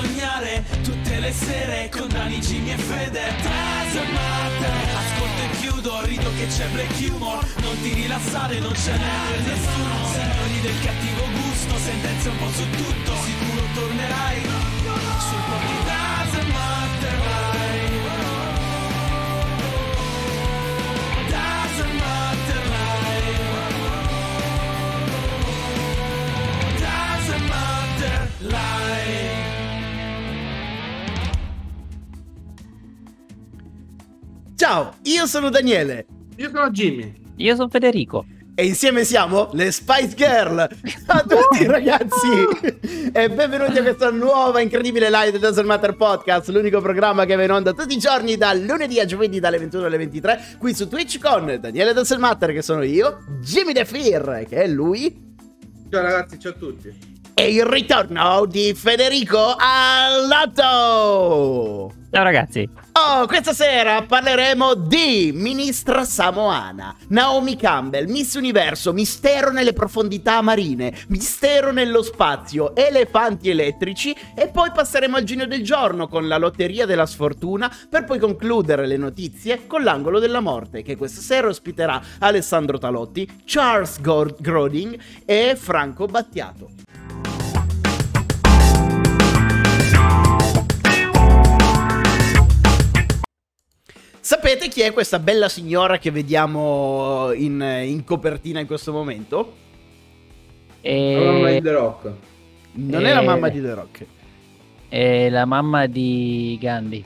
sognare tutte le sere con Dani, Jimmy e Fede. Matter Ascolto e chiudo, rido che c'è black humor. Non ti rilassare, non ce n'è per nessuno. Signori del cattivo gusto, sentenze un po' su tutto. Sicuro tornerai sul pochi Ciao, io sono Daniele Io sono Jimmy. Io sono Federico. e insieme siamo le Spice Girl. Ciao a tutti ragazzi e benvenuti a questa nuova incredibile live del Doesn't Matter Podcast, l'unico programma che va in onda tutti i giorni dal lunedì a giovedì dalle 21 alle 23 qui su Twitch con Daniele Doesn't Matter che sono io, Jimmy The Fear che è lui Ciao ragazzi, ciao a tutti. e il ritorno di Federico Allato. Ciao ragazzi. Oh, questa sera parleremo di ministra samoana, Naomi Campbell, Miss Universo, mistero nelle profondità marine, mistero nello spazio, elefanti elettrici e poi passeremo al genio del giorno con la lotteria della sfortuna per poi concludere le notizie con l'angolo della morte che questa sera ospiterà Alessandro Talotti, Charles Groding e Franco Battiato. Sapete chi è questa bella signora che vediamo in, in copertina in questo momento? E... La mamma di The Rock. Non è la Eh. mamma di The Rock. è la mamma di Gandhi.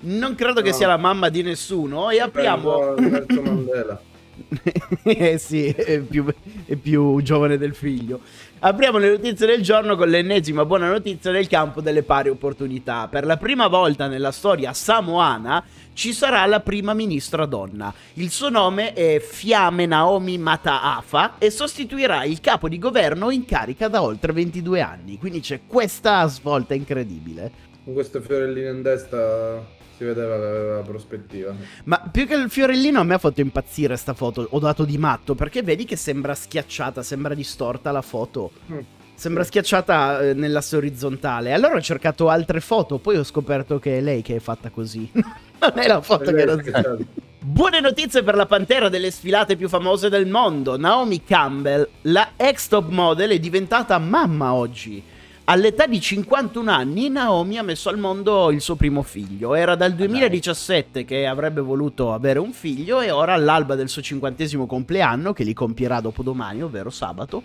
Non credo che No. sia la mamma di nessuno. E apriamo. Prendo Nelson Mandela. eh sì, è più, è più giovane del figlio. Apriamo le notizie del giorno con l'ennesima buona notizia del campo delle pari opportunità. Per la prima volta nella storia samoana ci sarà la prima ministra donna. Il suo nome è Fiame Naomi Mataafa e sostituirà il capo di governo in carica da oltre 22 anni. Quindi c'è questa svolta incredibile. Con questo fiorellino in testa si vedeva che aveva prospettiva. Ma più che il fiorellino a me ha fatto impazzire sta foto, ho dato di matto, perché vedi che sembra schiacciata, sembra distorta la foto. Mm. Sembra schiacciata eh, nell'asse orizzontale. Allora ho cercato altre foto, poi ho scoperto che è lei che è fatta così. non è la foto che non Scherzato. Buone notizie per la pantera delle sfilate più famose del mondo. Naomi Campbell, la ex top model, è diventata mamma oggi. All'età di 51 anni Naomi ha messo al mondo il suo primo figlio. Era dal 2017 che avrebbe voluto avere un figlio e ora all'alba del suo cinquantesimo compleanno, che li compierà dopodomani, ovvero sabato,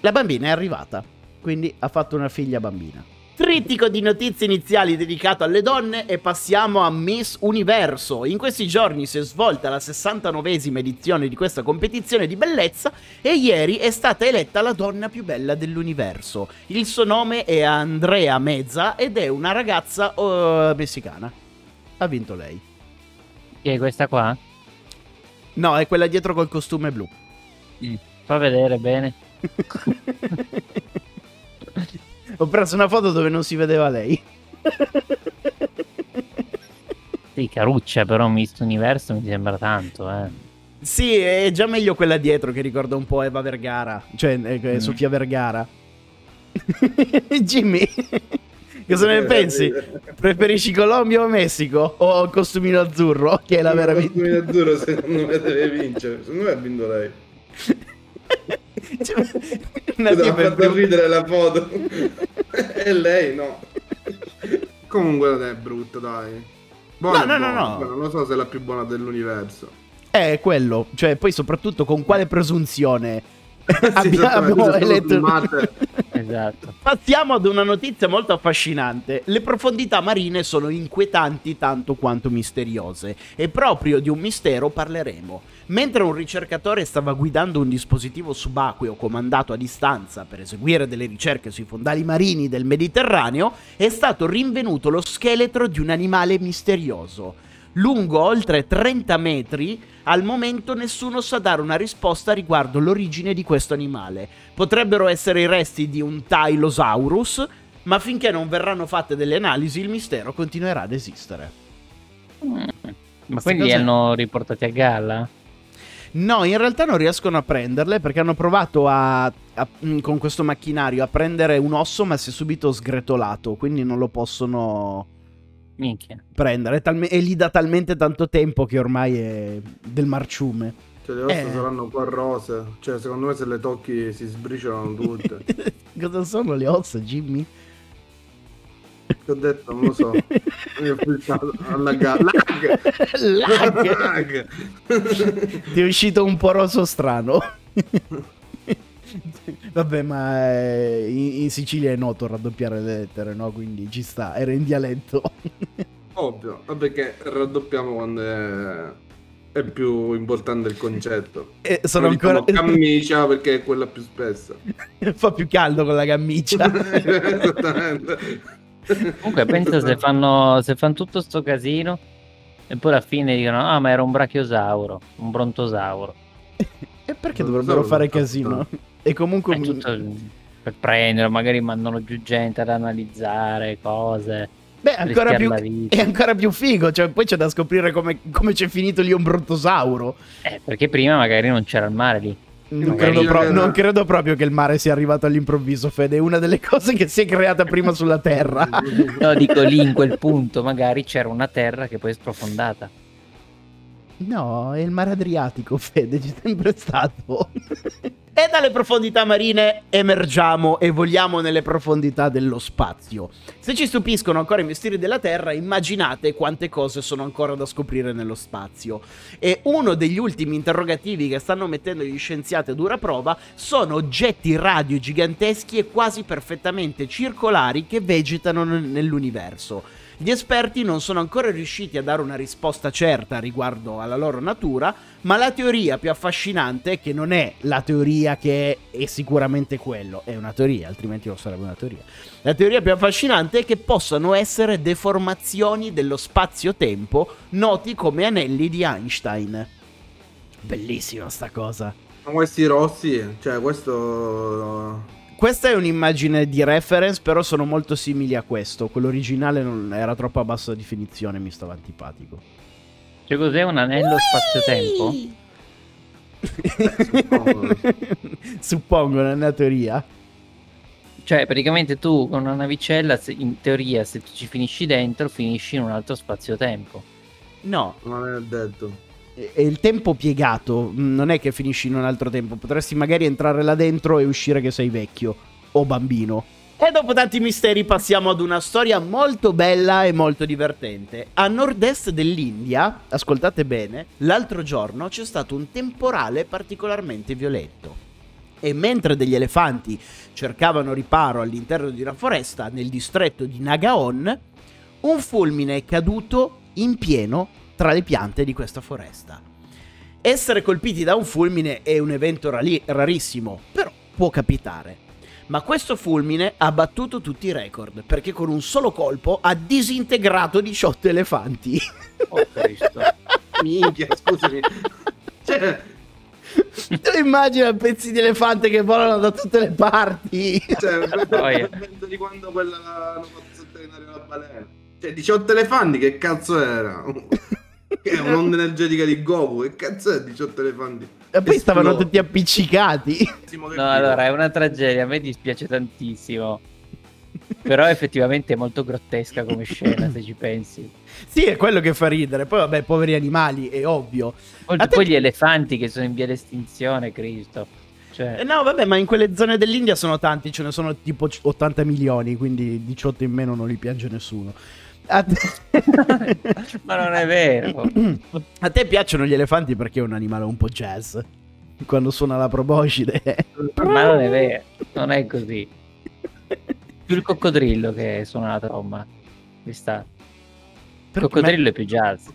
la bambina è arrivata. Quindi ha fatto una figlia bambina. Trittico di notizie iniziali dedicato alle donne e passiamo a Miss Universo. In questi giorni si è svolta la 69esima edizione di questa competizione di bellezza e ieri è stata eletta la donna più bella dell'universo. Il suo nome è Andrea Mezza ed è una ragazza eh, messicana. Ha vinto lei. Chi è questa qua? No, è quella dietro col costume blu. Fa vedere bene. Ho preso una foto dove non si vedeva lei. Sì, caruccia, però Miss Universo mi sembra tanto, eh. Sì, è già meglio quella dietro che ricorda un po' Eva Vergara, cioè eh, Mm. Sofia Vergara. Jimmy, cosa ne pensi? Preferisci Colombia o Messico? O il costumino azzurro, che è la vera vita? Il azzurro secondo me deve vincere. Secondo me ha vinto lei. Cioè, una Mi ha fatto ridere la foto. e lei no. Comunque non è brutto, dai. Buona, No, no, no, no. però Non so se è la più buona dell'universo. È quello, cioè poi soprattutto con quale presunzione Sì, abbiamo esattamente, eletto... filmate. Esatto. Passiamo ad una notizia molto affascinante. Le profondità marine sono inquietanti tanto quanto misteriose e proprio di un mistero parleremo. Mentre un ricercatore stava guidando un dispositivo subacqueo comandato a distanza per eseguire delle ricerche sui fondali marini del Mediterraneo, è stato rinvenuto lo scheletro di un animale misterioso. Lungo oltre 30 metri, al momento nessuno sa dare una risposta riguardo l'origine di questo animale. Potrebbero essere i resti di un Tylosaurus, ma finché non verranno fatte delle analisi il mistero continuerà ad esistere. Mm. Ma quindi li hanno riportati a galla? No, in realtà non riescono a prenderle perché hanno provato a, a- mm, con questo macchinario a prendere un osso ma si è subito sgretolato, quindi non lo possono Minchia. prendere. Talme- e gli dà talmente tanto tempo che ormai è del marciume. Cioè, le ossa Eh. saranno qua rose. Cioè, secondo me se le tocchi si sbriciolano tutte. Cosa sono le ossa, Jimmy? Ti ho detto, non lo so. Io ho pensato alla ga- lag. Lag. Lag. Ti è uscito un poroso strano. Vabbè, ma eh, in, in Sicilia è noto raddoppiare le lettere, no? Quindi ci sta, era in dialetto. Ovvio, ma perché raddoppiamo quando è, è più importante il concetto. E sono Poi diciamo ancora... camicia perché è quella più spessa. Fa più caldo con la camicia. Esattamente. Comunque pensa se fanno, se fanno tutto sto casino e poi alla fine dicono ah ma era un brachiosauro, un brontosauro. E perché dovrebbero fare casino? E comunque... È tutto per prendere, magari mandano giù gente ad analizzare cose. Beh, ancora più... È ancora più figo, cioè poi c'è da scoprire come, come c'è finito lì un brontosauro. Eh, perché prima magari non c'era il mare lì. Non credo, pro- non credo proprio che il mare sia arrivato all'improvviso, Fede. È una delle cose che si è creata prima sulla Terra. No, dico lì in quel punto magari c'era una terra che poi è sprofondata. No, è il mare Adriatico, Fede, c'è sempre stato. e dalle profondità marine emergiamo e voliamo nelle profondità dello spazio. Se ci stupiscono ancora i misteri della Terra, immaginate quante cose sono ancora da scoprire nello spazio. E uno degli ultimi interrogativi che stanno mettendo gli scienziati a dura prova sono oggetti radio giganteschi e quasi perfettamente circolari che vegetano nell'universo. Gli esperti non sono ancora riusciti a dare una risposta certa riguardo alla loro natura, ma la teoria più affascinante, che non è la teoria che è, è sicuramente quello, è una teoria, altrimenti non sarebbe una teoria. La teoria più affascinante è che possano essere deformazioni dello spazio-tempo noti come anelli di Einstein. Bellissima sta cosa. Ma questi rossi, cioè questo... Questa è un'immagine di reference, però sono molto simili a questo. Quello originale non era troppo a bassa definizione, mi stava antipatico. Cioè cos'è un anello spazio-tempo? suppongo. Suppongo, non è una teoria. Cioè praticamente tu con una navicella, in teoria se tu ci finisci dentro, finisci in un altro spazio-tempo. No, Non è detto. È il tempo piegato, mm, non è che finisci in un altro tempo. Potresti magari entrare là dentro e uscire che sei vecchio o bambino. E dopo tanti misteri passiamo ad una storia molto bella e molto divertente. A nord-est dell'India, ascoltate bene, l'altro giorno c'è stato un temporale particolarmente violento. E mentre degli elefanti cercavano riparo all'interno di una foresta nel distretto di Nagaon, un fulmine è caduto in pieno tra le piante di questa foresta. Essere colpiti da un fulmine è un evento rali- rarissimo, però può capitare. Ma questo fulmine ha battuto tutti i record, perché con un solo colpo ha disintegrato 18 elefanti. Oh Cristo. Minchia, scusami. Cioè, Tu immagina pezzi di elefante che volano da tutte le parti. cioè Poi- penso di quando quella hanno fatto saltare in aria la balena. Cioè, 18 elefanti, che cazzo era? Che è un'onda energetica di Goku, che cazzo è 18 elefanti? E poi stavano tutti appiccicati. No, allora è una tragedia, a me dispiace tantissimo. Però effettivamente è molto grottesca come scena, se ci pensi. Sì, è quello che fa ridere. Poi, vabbè, poveri animali, è ovvio. Poi, te- poi gli elefanti che sono in via d'estinzione, Cristo. Cioè, Eh, No, vabbè, ma in quelle zone dell'India sono tanti, ce ne sono tipo 80 milioni, quindi 18 in meno non li piange nessuno. A te... ma non è vero. A te piacciono gli elefanti perché è un animale un po' jazz. Quando suona la proboscide. Ma non è vero, non è così. Più il coccodrillo che suona la tromba. Ci sta. Il coccodrillo è più jazz.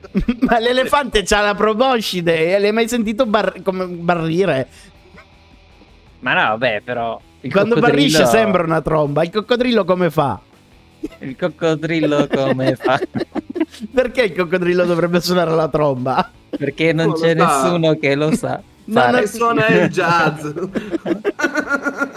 Ma l'elefante c'ha la proboscide. e L'hai mai sentito bar- come barrire? Ma no, vabbè, però. Il Quando coccodrillo- barrisce sembra una tromba. Il coccodrillo come fa? Il coccodrillo come fa? Perché il coccodrillo dovrebbe suonare la tromba? Perché non Non c'è nessuno che lo sa. Ma fare. non- E suona il jazz.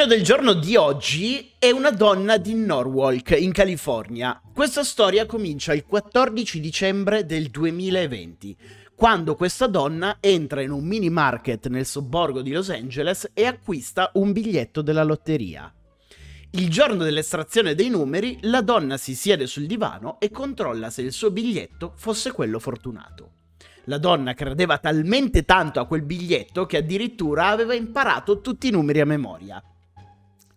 genio del giorno di oggi è una donna di Norwalk, in California. Questa storia comincia il 14 dicembre del 2020, quando questa donna entra in un mini market nel sobborgo di Los Angeles e acquista un biglietto della lotteria. Il giorno dell'estrazione dei numeri, la donna si siede sul divano e controlla se il suo biglietto fosse quello fortunato. La donna credeva talmente tanto a quel biglietto che addirittura aveva imparato tutti i numeri a memoria.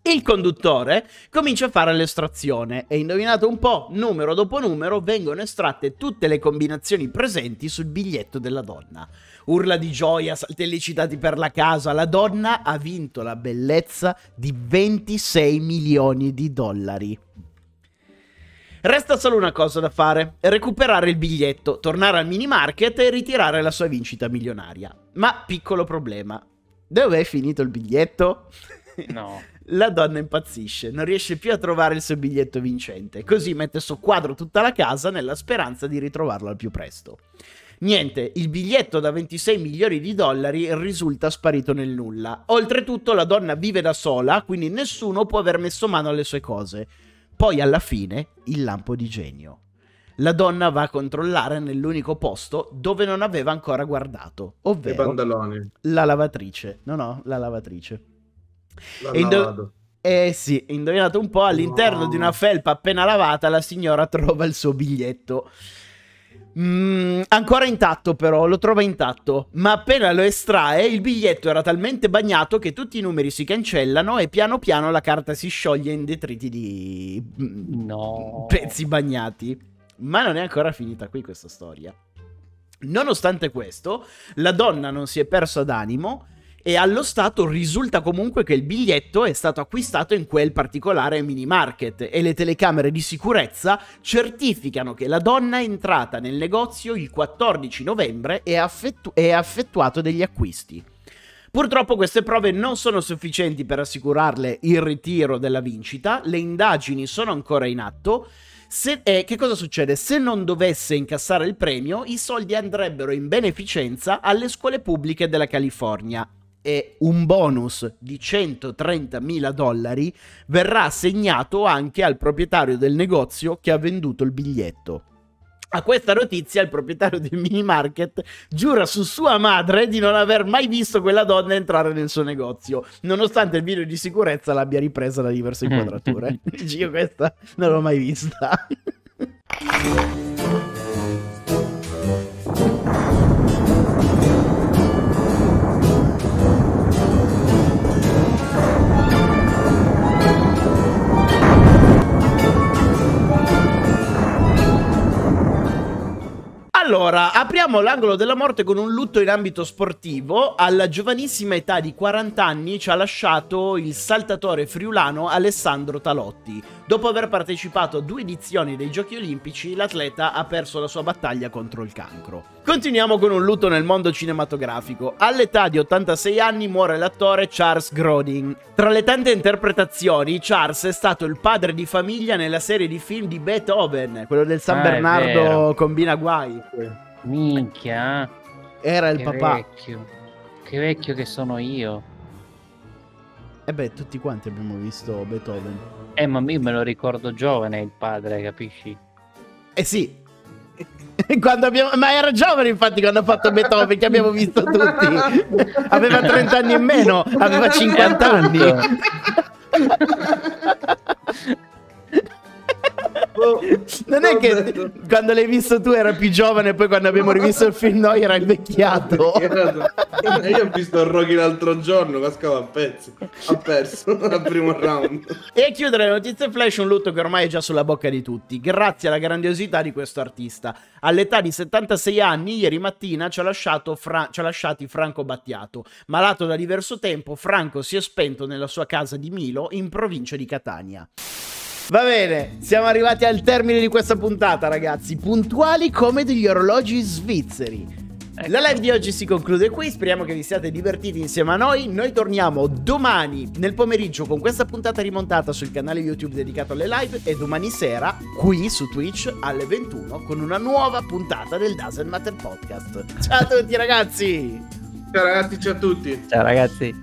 Il conduttore comincia a fare l'estrazione e indovinato un po', numero dopo numero vengono estratte tutte le combinazioni presenti sul biglietto della donna. Urla di gioia, saltelli citati per la casa, la donna ha vinto la bellezza di 26 milioni di dollari. Resta solo una cosa da fare, recuperare il biglietto, tornare al mini market e ritirare la sua vincita milionaria. Ma piccolo problema, dove è finito il biglietto? No. La donna impazzisce, non riesce più a trovare il suo biglietto vincente, così mette soqquadro tutta la casa nella speranza di ritrovarlo al più presto. Niente, il biglietto da 26 milioni di dollari risulta sparito nel nulla. Oltretutto la donna vive da sola, quindi nessuno può aver messo mano alle sue cose. Poi alla fine il lampo di genio. La donna va a controllare nell'unico posto dove non aveva ancora guardato, ovvero la lavatrice. No, no, la lavatrice. E indo-. Eh sì, indovinato un po', all'interno No. di una felpa appena lavata la signora trova il suo biglietto. Mm, ancora intatto però, lo trova intatto, ma appena lo estrae il biglietto era talmente bagnato che tutti i numeri si cancellano e piano piano la carta si scioglie in detriti di mm, No. pezzi bagnati. Ma non è ancora finita qui questa storia. Nonostante questo, la donna non si è persa d'animo e allo stato risulta comunque che il biglietto è stato acquistato in quel particolare mini market e le telecamere di sicurezza certificano che la donna è entrata nel negozio il 14 novembre e ha, affettu- effettuato degli acquisti. Purtroppo queste prove non sono sufficienti per assicurarle il ritiro della vincita, le indagini sono ancora in atto. Se, e che cosa succede? Se non dovesse incassare il premio, i soldi andrebbero in beneficenza alle scuole pubbliche della California e un bonus di 130.000 dollari verrà assegnato anche al proprietario del negozio che ha venduto il biglietto. A questa notizia il proprietario del mini market giura su sua madre di non aver mai visto quella donna entrare nel suo negozio, nonostante il video di sicurezza l'abbia ripresa da diverse inquadrature. Dici, Io questa non l'ho mai vista. Allora, apriamo l'angolo della morte con un lutto in ambito sportivo. Alla giovanissima età di 40 anni ci ha lasciato il saltatore friulano Alessandro Talotti. Dopo aver partecipato a due edizioni dei Giochi Olimpici, l'atleta ha perso la sua battaglia contro il cancro. Continuiamo con un lutto nel mondo cinematografico. All'età di 86 anni muore l'attore Charles Grodin. Tra le tante interpretazioni, Charles è stato il padre di famiglia nella serie di film di Beethoven, quello del San Ah, Bernardo combina guai. Minchia. Era il che papà. vecchio. Che vecchio che sono io. E beh, tutti quanti abbiamo visto Beethoven. Eh, ma io me lo ricordo giovane il padre, capisci? Eh sì. Abbiamo... Ma era giovane infatti quando ha fatto Beethoven che abbiamo visto tutti. Aveva 30 anni in meno, aveva 50 anni. Non è che quando l'hai visto tu era più giovane e poi quando abbiamo rivisto il film noi era invecchiato. Io ho visto Rocky l'altro giorno, cascava a pezzi. Ha perso al primo round. E a chiudere le notizie flash, un lutto che ormai è già sulla bocca di tutti, grazie alla grandiosità di questo artista. All'età di 76 anni, ieri mattina ci ha, lasciato Fra- ci ha lasciati Franco Battiato. Malato da diverso tempo, Franco si è spento nella sua casa di Milo, in provincia di Catania. Va bene, siamo arrivati al termine di questa puntata, ragazzi, puntuali come degli orologi svizzeri. La live di oggi si conclude qui, speriamo che vi siate divertiti insieme a noi. Noi torniamo domani nel pomeriggio con questa puntata rimontata sul canale YouTube dedicato alle live e domani sera qui su Twitch alle 21 con una nuova puntata del Doesn't Matter Podcast. Ciao a tutti ragazzi! Ciao ragazzi, ciao a tutti. Ciao ragazzi.